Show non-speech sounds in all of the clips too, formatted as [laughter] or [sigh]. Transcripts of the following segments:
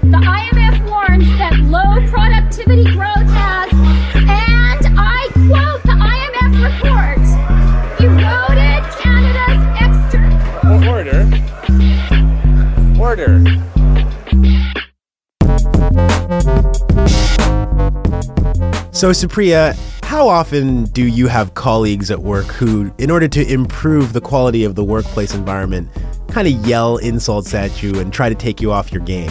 The IMF warns that low productivity growth has, and I quote the IMF report, eroded Canada's external. Order. Order. So, Supriya, how often do you have colleagues at work who, in order to improve the quality of the workplace environment, kind of yell insults at you and try to take you off your game?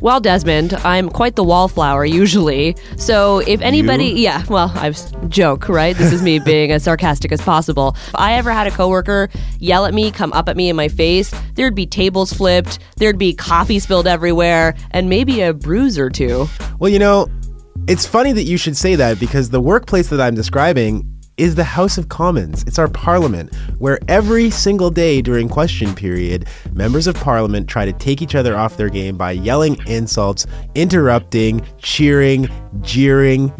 Well, Desmond, I'm quite the wallflower usually. So if anybody, You? yeah, well, I joke, right? This is me [laughs] being as sarcastic as possible. If I ever had a coworker yell at me, come up at me in my face, there'd be tables flipped, there'd be coffee spilled everywhere, and maybe a bruise or two. Well, you know, it's funny that you should say that because the workplace that I'm describing is the House of Commons. It's our parliament, where every single day during question period, members of parliament try to take each other off their game by yelling insults, interrupting, cheering, jeering.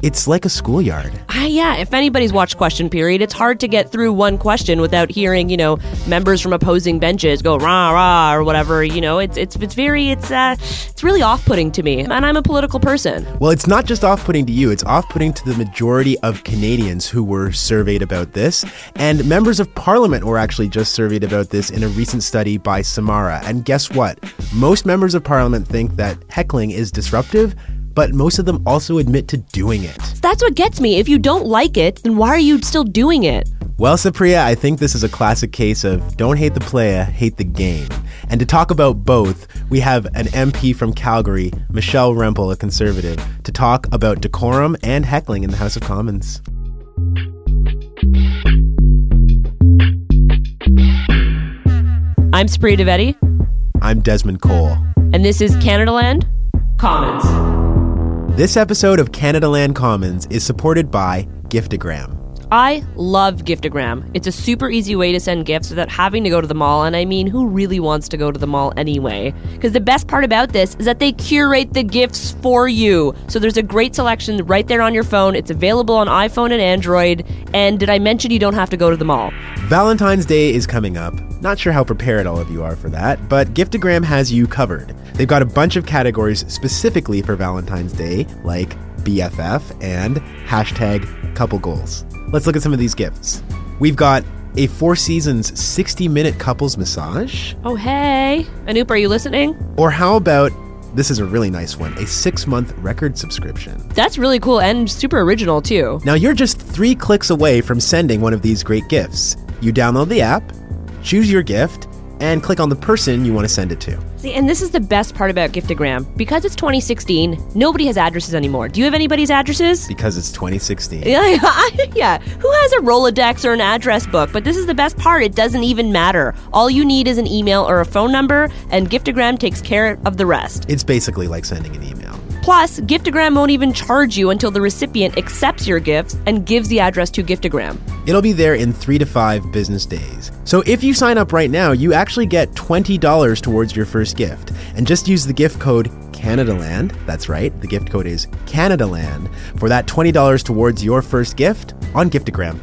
It's like a schoolyard. Ah, yeah, if anybody's watched question period, it's hard to get through one question without hearing, you know, members from opposing benches go rah rah or whatever. You know, it's it's it's very it's uh it's really off-putting to me, and I'm a political person. Well, it's not just off putting to you, it's off putting to the majority of Canadians who were surveyed about this. And members of parliament were actually just surveyed about this in a recent study by Samara. And guess what? Most members of parliament think that heckling is disruptive, but most of them also admit to doing it. That's what gets me. If you don't like it, then why are you still doing it? Well, Supriya, I think this is a classic case of don't hate the player, hate the game. And to talk about both, we have an MP from Calgary, Michelle Rempel, a conservative, to talk about decorum and heckling in the House of Commons. I'm Supriya Dwivedi, I'm Desmond Cole. and this is Canadaland Commons. This episode of Canadaland Commons is supported by Giftogram. I love Giftogram. It's a super easy way to send gifts without having to go to the mall, and I mean, who really wants to go to the mall anyway? Because the best part about this is that they curate the gifts for you. So there's a great selection right there on your phone. It's available on iPhone and Android. And did I mention you don't have to go to the mall? Valentine's Day is coming up. Not sure how prepared all of you are for that, but Giftogram has you covered. They've got a bunch of categories specifically for Valentine's Day, like BFF and hashtag couple goals. Let's look at some of these gifts. We've got a Four Seasons 60 minute couples massage. Oh, hey. Anoop, are you listening? Or how about this is a really nice one a six month record subscription. That's really cool and super original, too. Now you're just three clicks away from sending one of these great gifts. You download the app, choose your gift, and click on the person you want to send it to. See, and this is the best part about Giftogram. Because it's 2016, nobody has addresses anymore. Do you have anybody's addresses? Because it's 2016. Yeah, [laughs] yeah. Who has a Rolodex or an address book? But this is the best part. It doesn't even matter. All you need is an email or a phone number, and Giftogram takes care of the rest. It's basically like sending an email. Plus, Giftogram won't even charge you until the recipient accepts your gifts and gives the address to Giftogram. It'll be there in three to five business days. So if you sign up right now, you actually get $20 towards your first gift. And just use the gift code CanadaLand. That's right, the gift code is CanadaLand for that $20 towards your first gift on Giftogram.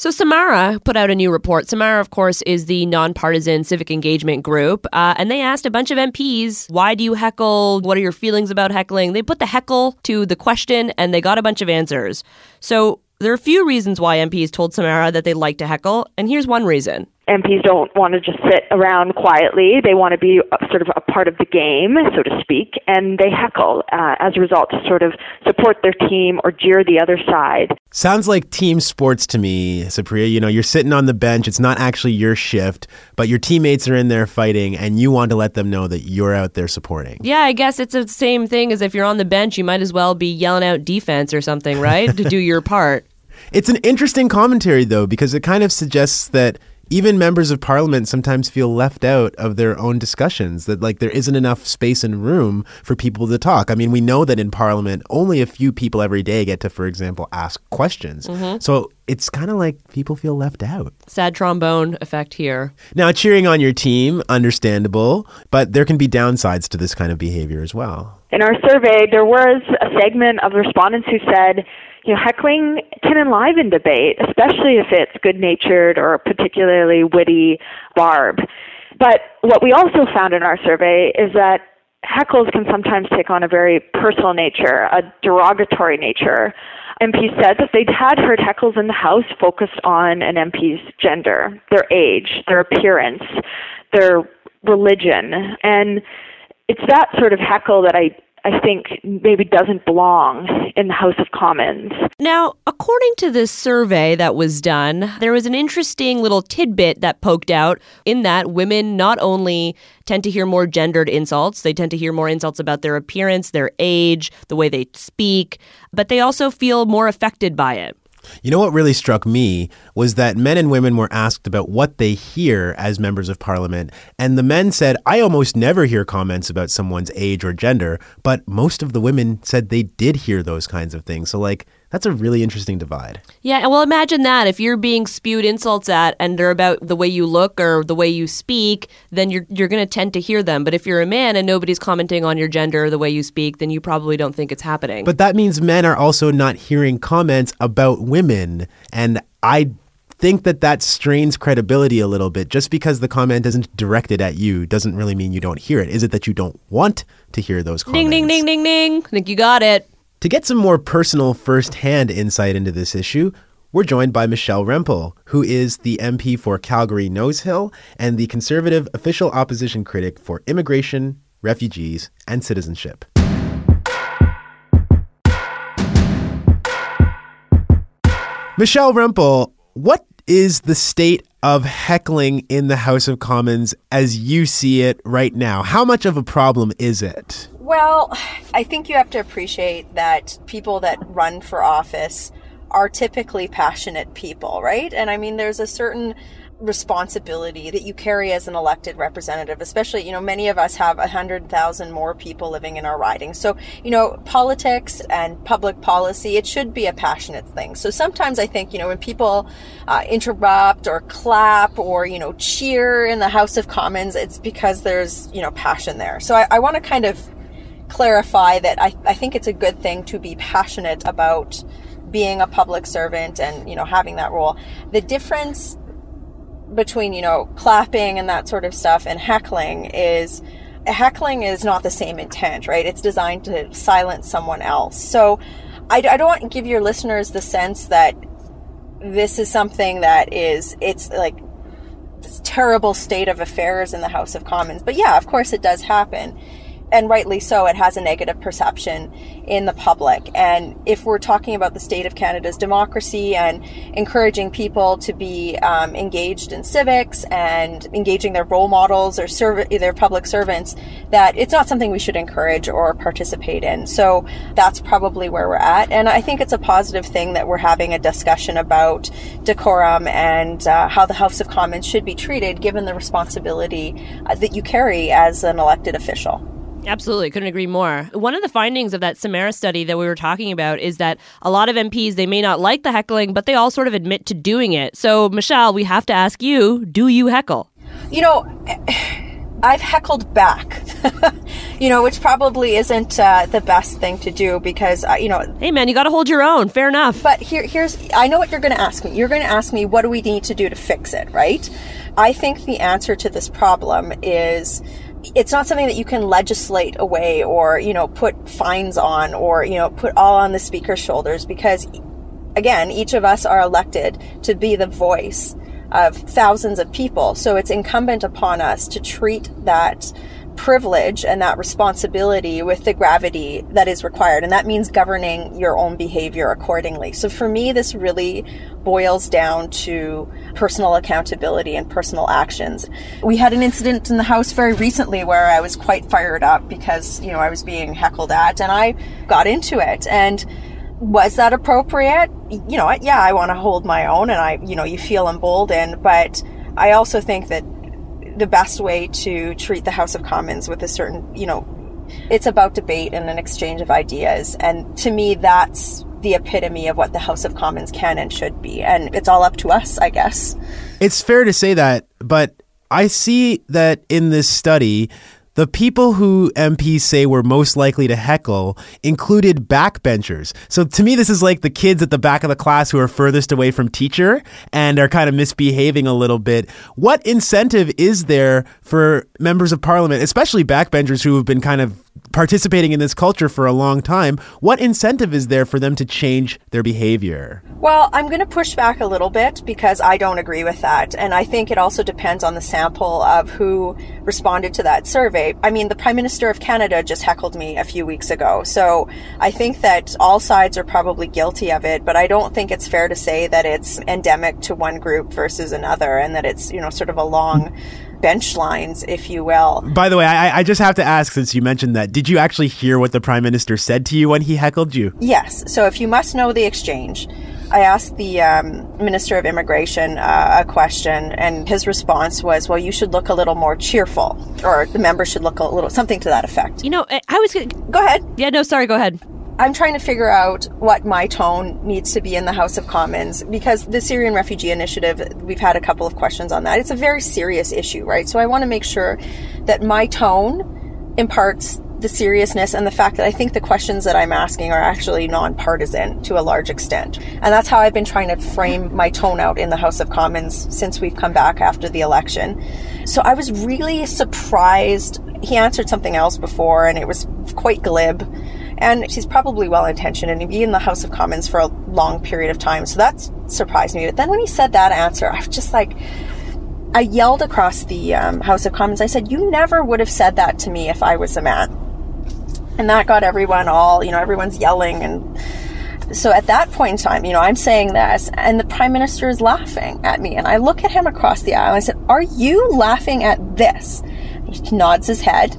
So, Samara put out a new report. Samara, of course, is the nonpartisan civic engagement group. Uh, and they asked a bunch of MPs, why do you heckle? What are your feelings about heckling? They put the heckle to the question and they got a bunch of answers. So, there are a few reasons why MPs told Samara that they like to heckle. And here's one reason MPs don't want to just sit around quietly. They want to be sort of a part of the game, so to speak, and they heckle uh, as a result to sort of support their team or jeer the other side. Sounds like team sports to me, Supriya. You know, you're sitting on the bench. It's not actually your shift, but your teammates are in there fighting, and you want to let them know that you're out there supporting. Yeah, I guess it's the same thing as if you're on the bench, you might as well be yelling out defense or something, right? to do your [laughs] part. It's an interesting commentary, though, because it kind of suggests that even members of parliament sometimes feel left out of their own discussions that like there isn't enough space and room for people to talk. I mean we know that in parliament only a few people every day get to for example ask questions. Mm-hmm. so it's kind of like people feel left out. Sad trombone effect here. Now cheering on your team understandable but there can be downsides to this kind of behavior as well. In our survey there was a segment of respondents who said you know, heckling can enliven debate, especially if it's good natured or particularly witty barb. But what we also found in our survey is that heckles can sometimes take on a very personal nature, a derogatory nature. MP said that they'd had heard heckles in the House focused on an MP's gender, their age, their appearance, their religion. And it's that sort of heckle that I I think maybe doesn't belong in the House of Commons. Now, according to this survey that was done, there was an interesting little tidbit that poked out in that women not only tend to hear more gendered insults, they tend to hear more insults about their appearance, their age, the way they speak, but they also feel more affected by it. You know what really struck me was that men and women were asked about what they hear as members of parliament, and the men said, I almost never hear comments about someone's age or gender, but most of the women said they did hear those kinds of things. So, like, that's a really interesting divide. Yeah, well, imagine that. If you're being spewed insults at and they're about the way you look or the way you speak, then you're, you're going to tend to hear them. But if you're a man and nobody's commenting on your gender or the way you speak, then you probably don't think it's happening. But that means men are also not hearing comments about women. And I think that that strains credibility a little bit. Just because the comment isn't directed at you doesn't really mean you don't hear it. Is it that you don't want to hear those comments? Ding, ding, ding, ding, ding. I think you got it. To get some more personal first-hand insight into this issue, we're joined by Michelle Rempel, who is the MP for Calgary Nose Hill and the Conservative official opposition critic for immigration, refugees, and citizenship. Michelle Rempel, what is the state of heckling in the House of Commons as you see it right now? How much of a problem is it? Well, I think you have to appreciate that people that run for office are typically passionate people, right? And I mean, there's a certain responsibility that you carry as an elected representative, especially, you know, many of us have a hundred thousand more people living in our riding. So, you know, politics and public policy, it should be a passionate thing. So sometimes I think, you know, when people uh, interrupt or clap or, you know, cheer in the House of Commons, it's because there's, you know, passion there. So I, I want to kind of clarify that I, I think it's a good thing to be passionate about being a public servant and you know having that role. The difference between you know clapping and that sort of stuff and heckling is heckling is not the same intent right? It's designed to silence someone else. So I, I don't want to give your listeners the sense that this is something that is it's like this terrible state of affairs in the house of commons. But yeah of course it does happen and rightly so, it has a negative perception in the public. And if we're talking about the state of Canada's democracy and encouraging people to be um, engaged in civics and engaging their role models or serv- their public servants, that it's not something we should encourage or participate in. So that's probably where we're at. And I think it's a positive thing that we're having a discussion about decorum and uh, how the House of Commons should be treated given the responsibility uh, that you carry as an elected official. Absolutely, couldn't agree more. One of the findings of that Samara study that we were talking about is that a lot of MPs they may not like the heckling, but they all sort of admit to doing it. So, Michelle, we have to ask you: Do you heckle? You know. [sighs] I've heckled back, [laughs] you know, which probably isn't uh, the best thing to do because, uh, you know. Hey, man, you got to hold your own. Fair enough. But here, here's, I know what you're going to ask me. You're going to ask me, what do we need to do to fix it, right? I think the answer to this problem is it's not something that you can legislate away or, you know, put fines on or, you know, put all on the speaker's shoulders because, again, each of us are elected to be the voice of thousands of people. So it's incumbent upon us to treat that privilege and that responsibility with the gravity that is required. And that means governing your own behavior accordingly. So for me, this really boils down to personal accountability and personal actions. We had an incident in the house very recently where I was quite fired up because, you know, I was being heckled at and I got into it. And was that appropriate? You know, yeah, I want to hold my own and I, you know, you feel emboldened, but I also think that the best way to treat the House of Commons with a certain, you know, it's about debate and an exchange of ideas. And to me, that's the epitome of what the House of Commons can and should be. And it's all up to us, I guess. It's fair to say that, but I see that in this study, the people who MPs say were most likely to heckle included backbenchers. So to me, this is like the kids at the back of the class who are furthest away from teacher and are kind of misbehaving a little bit. What incentive is there for members of parliament, especially backbenchers who have been kind of participating in this culture for a long time, what incentive is there for them to change their behavior? Well, I'm going to push back a little bit because I don't agree with that. And I think it also depends on the sample of who responded to that survey. I mean, the Prime Minister of Canada just heckled me a few weeks ago. So I think that all sides are probably guilty of it, but I don't think it's fair to say that it's endemic to one group versus another and that it's, you know, sort of a long bench lines, if you will. By the way, I, I, just have to ask since you mentioned that, did you actually hear what the Prime Minister said to you when he heckled you? Yes. So if you must know the exchange, I asked the um, Minister of Immigration uh, a question, and his response was, "Well, you should look a little more cheerful, or the member should look a little something to that effect." You know, I was gonna go ahead. Yeah, no, sorry, go ahead. I'm trying to figure out what my tone needs to be in the House of Commons because the Syrian Refugee Initiative, we've had a couple of questions on that. It's a very serious issue, right? So I want to make sure that my tone imparts the seriousness and the fact that I think the questions that I'm asking are actually nonpartisan to a large extent. And that's how I've been trying to frame my tone out in the House of Commons since we've come back after the election. So I was really surprised. He answered something else before and it was quite glib and she's probably well intentioned and he'd be in the House of Commons for a long period of time. So that surprised me. But then when he said that answer, I was just like, I yelled across the um, House of Commons. I said, You never would have said that to me if I was a man. And that got everyone all, you know, everyone's yelling. And so at that point in time, you know, I'm saying this, and the Prime Minister is laughing at me. And I look at him across the aisle and I said, Are you laughing at this? He nods his head.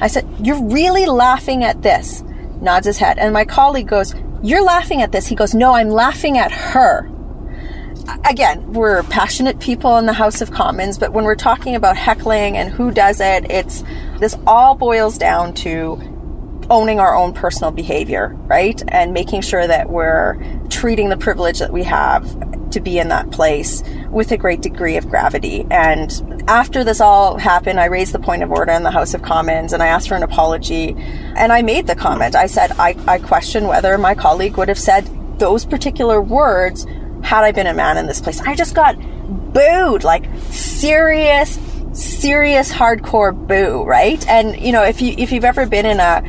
I said, You're really laughing at this nods his head. And my colleague goes, You're laughing at this. He goes, No, I'm laughing at her. Again, we're passionate people in the House of Commons, but when we're talking about heckling and who does it, it's this all boils down to owning our own personal behavior, right? And making sure that we're treating the privilege that we have to be in that place with a great degree of gravity. And after this all happened, I raised the point of order in the House of Commons and I asked for an apology. And I made the comment. I said, I, I question whether my colleague would have said those particular words had I been a man in this place. I just got booed, like serious, serious hardcore boo, right? And you know, if you if you've ever been in a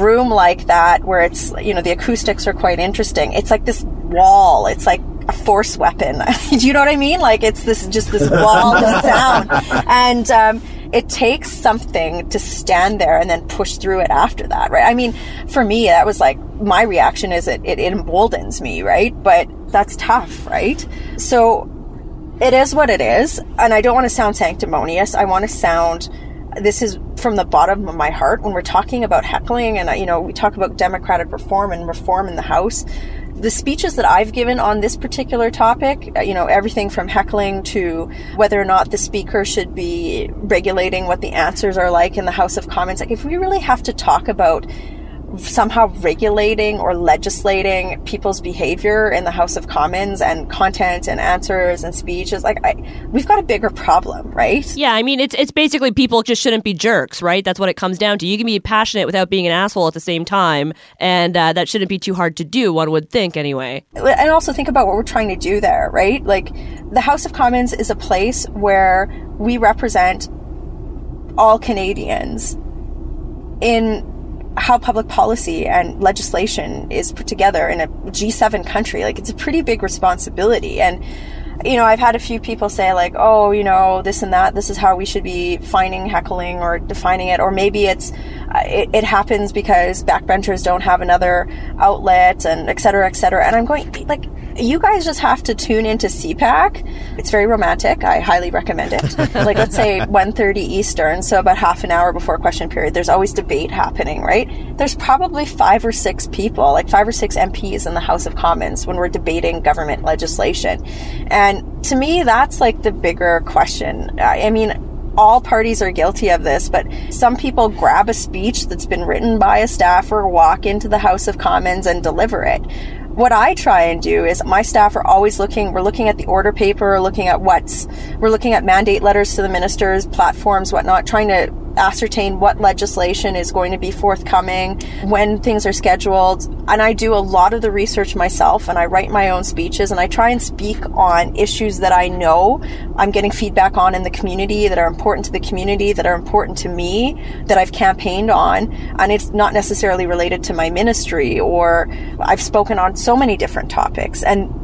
room like that where it's you know the acoustics are quite interesting, it's like this wall. It's like a force weapon. Do [laughs] you know what I mean? Like it's this just this wall of [laughs] sound, and um, it takes something to stand there and then push through it after that, right? I mean, for me, that was like my reaction is it, it emboldens me, right? But that's tough, right? So it is what it is, and I don't want to sound sanctimonious. I want to sound this is from the bottom of my heart when we're talking about heckling and you know we talk about democratic reform and reform in the house. The speeches that I've given on this particular topic, uh, you know, everything from heckling to whether or not the speaker should be regulating what the answers are like in the House of Commons, like if we really have to talk about somehow regulating or legislating people's behavior in the House of Commons and content and answers and speeches. Like, I, we've got a bigger problem, right? Yeah, I mean, it's it's basically people just shouldn't be jerks, right? That's what it comes down to. You can be passionate without being an asshole at the same time, and uh, that shouldn't be too hard to do. One would think, anyway. And also think about what we're trying to do there, right? Like, the House of Commons is a place where we represent all Canadians in how public policy and legislation is put together in a G7 country. Like it's a pretty big responsibility. And you know, I've had a few people say like, "Oh, you know, this and that. This is how we should be finding heckling or defining it." Or maybe it's uh, it, it, happens because backbenchers don't have another outlet, and et cetera, et cetera. And I'm going like, you guys just have to tune into CPAC. It's very romantic. I highly recommend it. [laughs] like, let's say 1:30 Eastern, so about half an hour before question period. There's always debate happening, right? There's probably five or six people, like five or six MPs in the House of Commons when we're debating government legislation, and to me, that's like the bigger question. I mean all parties are guilty of this, but some people grab a speech that's been written by a staffer, walk into the House of Commons and deliver it what I try and do is my staff are always looking, we're looking at the order paper, looking at what's, we're looking at mandate letters to the ministers, platforms, whatnot, trying to ascertain what legislation is going to be forthcoming, when things are scheduled. And I do a lot of the research myself and I write my own speeches and I try and speak on issues that I know I'm getting feedback on in the community that are important to the community, that are important to me, that I've campaigned on. And it's not necessarily related to my ministry or I've spoken on so many different topics. And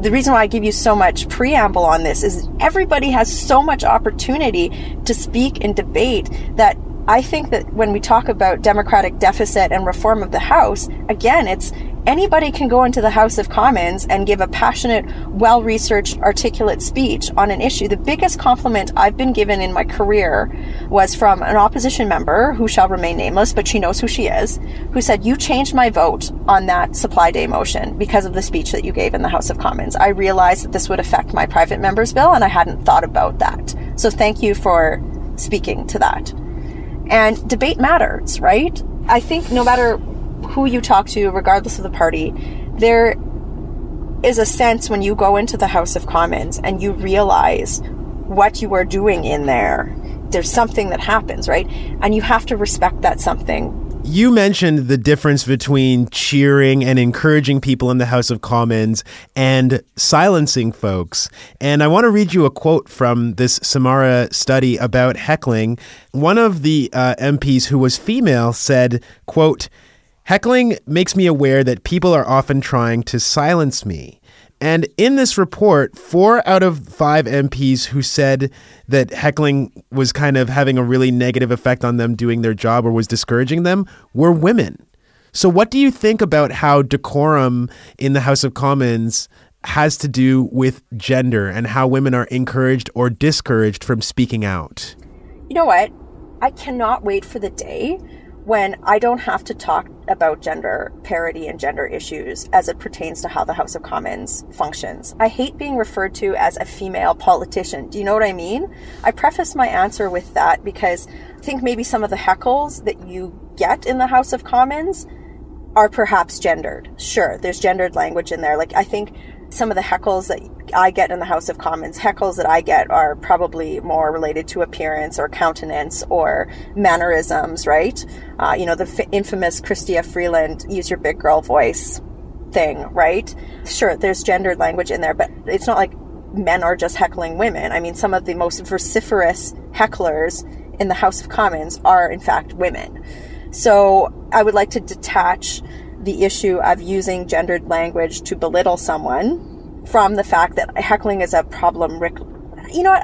the reason why I give you so much preamble on this is everybody has so much opportunity to speak and debate that I think that when we talk about democratic deficit and reform of the House, again, it's anybody can go into the House of Commons and give a passionate, well researched, articulate speech on an issue. The biggest compliment I've been given in my career was from an opposition member who shall remain nameless, but she knows who she is, who said, You changed my vote on that supply day motion because of the speech that you gave in the House of Commons. I realized that this would affect my private member's bill, and I hadn't thought about that. So thank you for speaking to that. And debate matters, right? I think no matter who you talk to, regardless of the party, there is a sense when you go into the House of Commons and you realize what you are doing in there. There's something that happens, right? And you have to respect that something. You mentioned the difference between cheering and encouraging people in the House of Commons and silencing folks. And I want to read you a quote from this Samara study about heckling. One of the uh, MPs who was female said, quote, Heckling makes me aware that people are often trying to silence me. And in this report, four out of five MPs who said that heckling was kind of having a really negative effect on them doing their job or was discouraging them were women. So, what do you think about how decorum in the House of Commons has to do with gender and how women are encouraged or discouraged from speaking out? You know what? I cannot wait for the day when I don't have to talk about gender parity and gender issues as it pertains to how the House of Commons functions. I hate being referred to as a female politician. Do you know what I mean? I preface my answer with that because I think maybe some of the heckles that you get in the House of Commons are perhaps gendered. Sure, there's gendered language in there. Like, I think some of the heckles that I get in the House of Commons, heckles that I get are probably more related to appearance or countenance or mannerisms, right? Uh, you know, the f- infamous Chrystia Freeland, use your big girl voice thing, right? Sure, there's gendered language in there, but it's not like men are just heckling women. I mean, some of the most vociferous hecklers in the House of Commons are, in fact, women. So I would like to detach the issue of using gendered language to belittle someone from the fact that heckling is a problem. You know?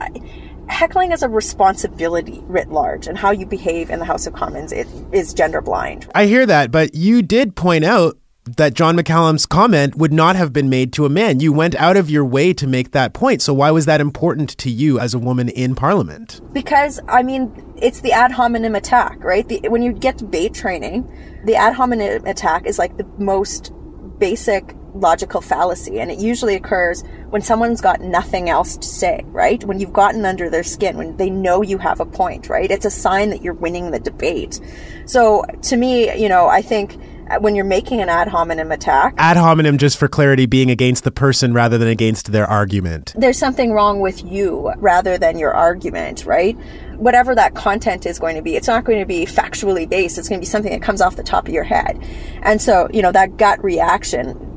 Heckling is a responsibility writ large, and how you behave in the House of Commons is gender blind. I hear that, but you did point out that John McCallum's comment would not have been made to a man. You went out of your way to make that point. So why was that important to you as a woman in Parliament? Because I mean, it's the ad hominem attack, right? The, when you get debate training, the ad hominem attack is like the most basic logical fallacy, and it usually occurs when someone's got nothing else to say, right? When you've gotten under their skin, when they know you have a point, right? It's a sign that you're winning the debate. So to me, you know, I think Uh, when you're making an ad hominem attack. Ad hominem, just for clarity, being against the person rather than against their argument. There's something wrong with you rather than your argument, right? Whatever that content is going to be, it's not going to be factually based. It's going to be something that comes off the top of your head. And so, you know, that gut reaction,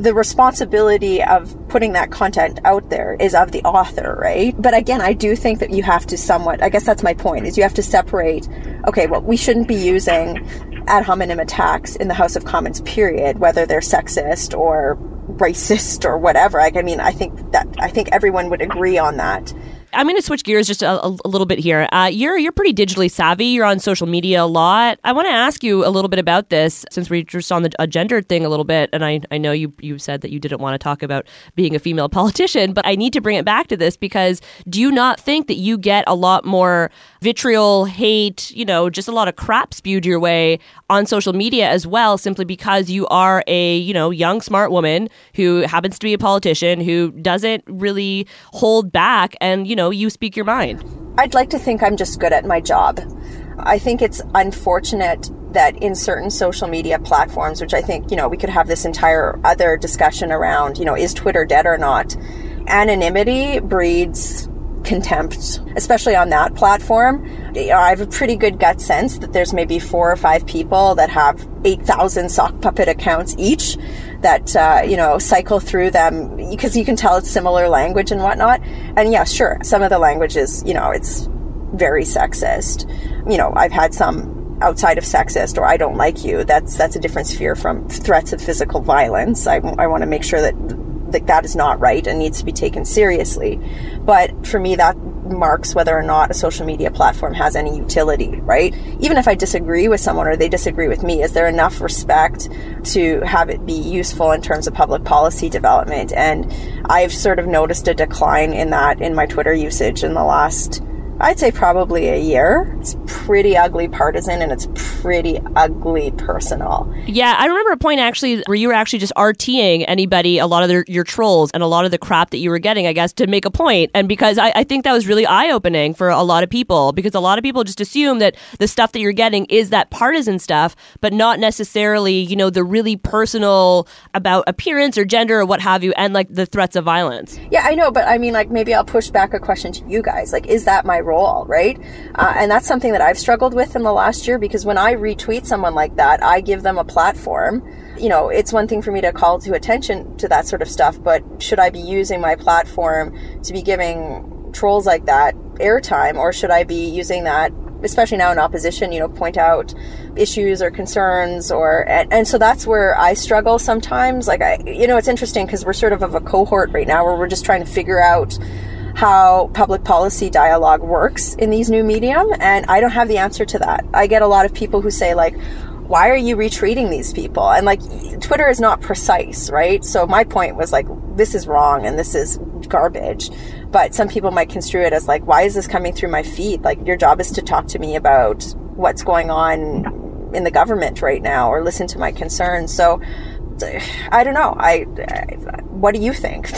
the responsibility of putting that content out there is of the author, right? But again, I do think that you have to somewhat, I guess that's my point, is you have to separate, okay, well, we shouldn't be using ad hominem attacks in the House of Commons, period, whether they're sexist or racist or whatever. Like, I mean, I think that I think everyone would agree on that. I'm going to switch gears just a, a little bit here. Uh, you're you're pretty digitally savvy. You're on social media a lot. I want to ask you a little bit about this since we're just on the a thing a little bit. And I, I know you you said that you didn't want to talk about being a female [laughs] politician, but I need to bring it back to this because do you not think that you get a lot more vitriol, hate, you know, just a lot of crap spewed your way on social media as well, simply because you are a you know young smart woman who happens to be a politician who doesn't really hold back and you know know, you speak your mind. I'd like to think I'm just good at my job. I think it's unfortunate that in certain social media platforms, which I think, you know, we could have this entire other discussion around, you know, is Twitter dead or not? Anonymity breeds contempt, especially on that platform. I have a pretty good gut sense that there's maybe four or five people that have 8,000 sock puppet accounts each that, uh, you know, cycle through them because you can tell it's similar language and whatnot. And yeah, sure, some of the languages, you know, it's very sexist. You know, I've had some outside of sexist or I don't like you. That's, that's a different sphere from threats of physical violence. I, I want to make sure that that that is not right and needs to be taken seriously. But for me, that marks whether or not a social media platform has any utility, right? Even if I disagree with someone or they disagree with me, is there enough respect to have it be useful in terms of public policy development? And I've sort of noticed a decline in that in my Twitter usage in the last I'd say probably a year. It's pretty ugly partisan and it's pretty ugly personal. Yeah, I remember a point actually where you were actually just RTing anybody, a lot of their, your trolls and a lot of the crap that you were getting, I guess, to make a point. And because I, I think that was really eye opening for a lot of people because a lot of people just assume that the stuff that you're getting is that partisan stuff, but not necessarily, you know, the really personal about appearance or gender or what have you and like the threats of violence. Yeah, I know, but I mean, like maybe I'll push back a question to you guys. Like, is that my role, right? Uh, and that's something that I've struggled with in the last year because when I retweet someone like that, I give them a platform. You know, it's one thing for me to call to attention to that sort of stuff, but should I be using my platform to be giving trolls like that airtime, or should I be using that especially now in opposition, you know, point out issues or concerns or, and, and, so that's where I struggle sometimes. Like I, you know, it's interesting because we're sort of of a cohort right now where we're just trying to figure out how public policy dialogue works in these new medium and I don't have the answer to that. I get a lot of people who say like why are you retweeting these people? And like Twitter is not precise, right? So my point was like this is wrong and this is garbage. But some people might construe it as like why is this coming through my feed? Like your job is to talk to me about what's going on in the government right now or listen to my concerns. So [sighs] I don't know. I, I what do you think?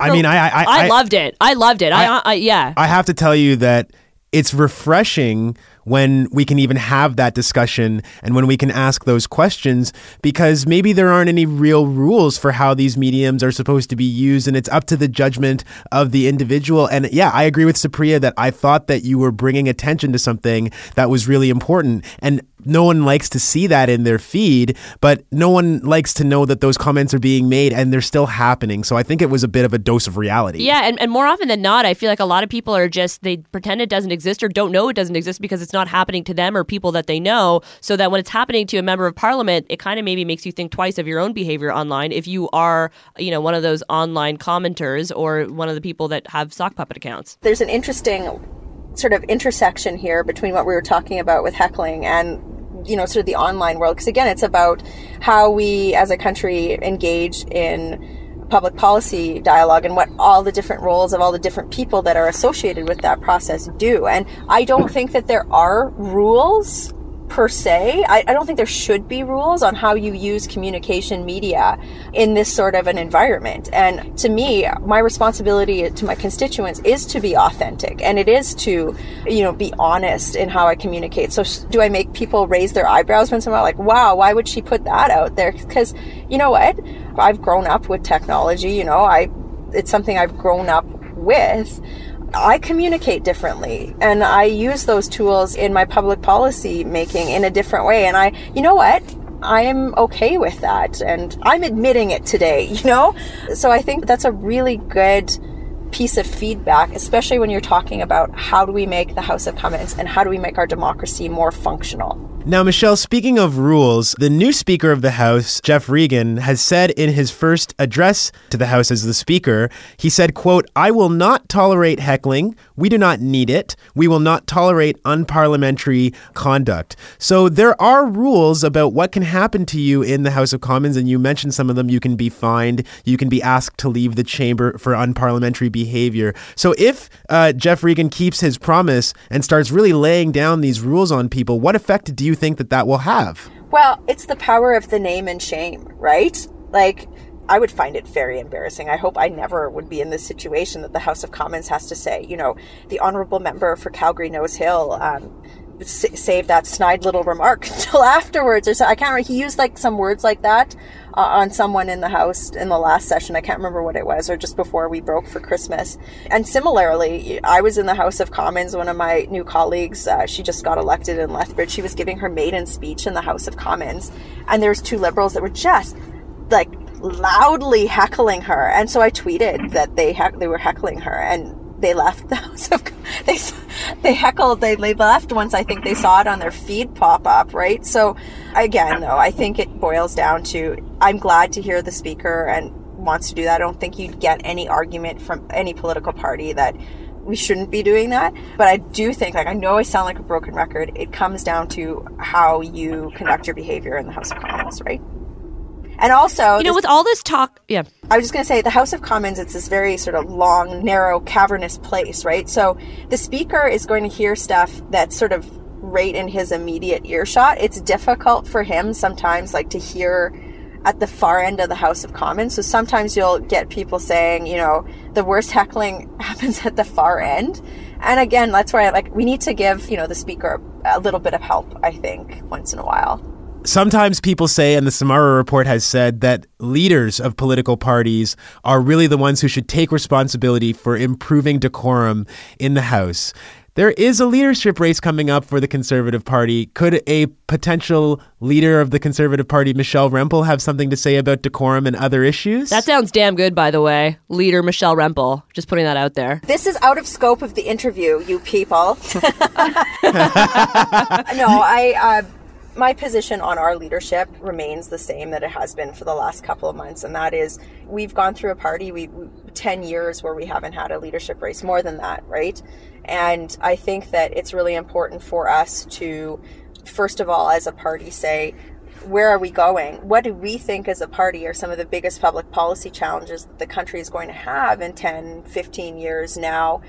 I mean, I I, I I, loved it. I loved it. I, I yeah. I have to tell you that it's refreshing when we can even have that discussion and when we can ask those questions because maybe there aren't any real rules for how these mediums are supposed to be used and it's up to the judgment of the individual and yeah I agree with Supriya that I thought that you were bringing attention to something that was really important and no one likes to see that in their feed, but no one likes to know that those comments are being made and they're still happening. So I think it was a bit of a dose of reality. Yeah, and, and more often than not, I feel like a lot of people are just, they pretend it doesn't exist or don't know it doesn't exist because it's not happening to them or people that they know. So that when it's happening to a member of parliament, it kind of maybe makes you think twice of your own behavior online if you are, you know, one of those online commenters or one of the people that have sock puppet accounts. There's an interesting sort of intersection here between what we were talking about with heckling and you know, sort of the online world. Because again, it's about how we as a country engage in public policy dialogue and what all the different roles of all the different people that are associated with that process do. And I don't think that there are rules per se. I, I, don't think there should be rules on how you use communication media in this sort of an environment. And to me, my responsibility to my constituents is to be authentic and it is to, you know, be honest in how I communicate. So do I make people raise their eyebrows when someone like, wow, why would she put that out there? Because you know what? I've grown up with technology, you know, I, it's something I've grown up with. I communicate differently and I use those tools in my public policy making in a different way. And I, you know what? I am okay with that and I'm admitting it today, [laughs] you know? So I think that's a really good piece of feedback, especially when you're talking about how do we make the House of Commons and how do we make our democracy more functional. Now, Michelle, speaking of rules, the new Speaker of the House, Geoff Regan, has said in his first address to the House as the Speaker, he said, quote, I will not tolerate heckling. We do not need it. We will not tolerate unparliamentary conduct. So there are rules about what can happen to you in the House of Commons, and you mentioned some of them. You can be fined, you can be asked to leave the chamber for unparliamentary behavior. So if uh, Geoff Regan keeps his promise and starts really laying down these rules on people, what effect do you think that that will have? Well, it's the power of the name and shame, right? Like, I would find it very embarrassing. I hope I never would be in this situation that the House of Commons has to say, you know, the honorable member for Calgary Nose Hill um, s- save that snide little remark [laughs] until afterwards. Or so I can't remember. He used like some words like that uh, on someone in the House in the last session. I can't remember what it was, or just before we broke for Christmas. And similarly, I was in the House of Commons. One of my new colleagues, uh, she just got elected in Lethbridge. She was giving her maiden speech in the House of Commons, and there was two liberals that were just like loudly heckling her. And so I tweeted that they they were heckling her, and they left the House [laughs] of they they heckled they, they left once I think they saw it on their feed pop up right? So again though I think it boils down to I'm glad to hear the speaker and wants to do that. I don't think you'd get any argument from any political party that we shouldn't be doing that. But I do think like I know I sound like a broken record. It comes down to how you conduct your behavior in the House of Commons right and also You know, this- with all this talk, yeah. I was just going to say the House of Commons, it's this very sort of long, narrow, cavernous place, right? So the speaker is going to hear stuff that's sort of right in his immediate earshot. It's difficult for him sometimes, like to hear at the far end of the House of Commons. So sometimes you'll get people saying, you know, the worst heckling [laughs] happens at the far end. And again, that's where I like, we need to give, you know, the speaker a little bit of help, I think, once in a while. Sometimes people say, and the Samara report has said, that leaders of political parties are really the ones who should take responsibility for improving decorum in the House. There is a leadership race coming up for the Conservative Party. Could a potential leader of the Conservative Party, Michelle Rempel, have something to say about decorum and other issues? That sounds damn good, by the way. Leader Michelle Rempel. Just putting that out there. This is out of scope of the interview, you people. [laughs] [laughs] no, I. Uh, my position on our leadership remains the same that it has been for the last couple of months, and that is we've gone through a party, we, we 10 years where we haven't had a leadership race, more than that, right? And I think that it's really important for us to, first of all, as a party, say, where are we going? What do we think as a party are some of the biggest public policy challenges that the country is going to have in 10, 15 years now?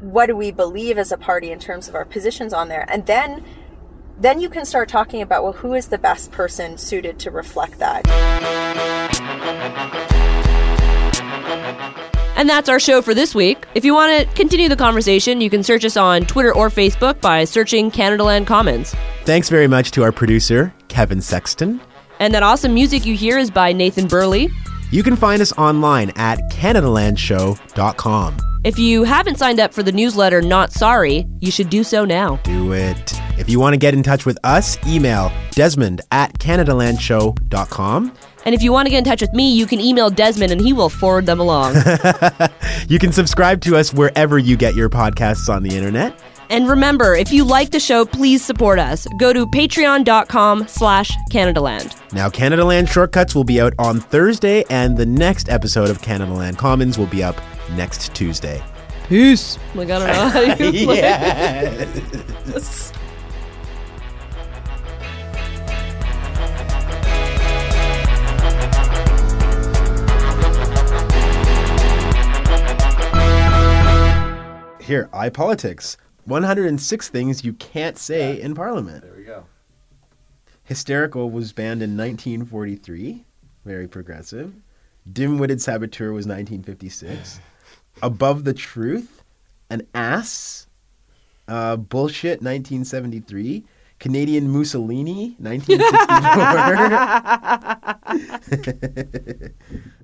What do we believe as a party in terms of our positions on there? And then then you can start talking about well who is the best person suited to reflect that. And that's our show for this week. If you want to continue the conversation, you can search us on Twitter or Facebook by searching Canadaland Commons. Thanks very much to our producer, Kevin Sexton. And that awesome music you hear is by Nathan Burley. You can find us online at CanadaLandShow.com. If you haven't signed up for the newsletter Not Sorry, you should do so now. Do it. If you want to get in touch with us, email desmond at CanadaLandShow.com. And if you want to get in touch with me, you can email Desmond and he will forward them along. [laughs] You can subscribe to us wherever you get your podcasts on the internet. and remember, if you like the show, please support us. Go to patreon.com slash Canadaland. Now, Canadaland Shortcuts will be out on Thursday, and the next episode of Canadaland Commons will be up next Tuesday. Peace. Oh like, I don't know how you [laughs] play. Here, iPolitics. 106 things you can't say in Parliament. There we go. Hysterical was banned in 1943. Very progressive. Dim-witted saboteur was 1956. Above the truth, an ass. Uh, bullshit, 1973. Canadian Mussolini, 1964. [laughs] [laughs]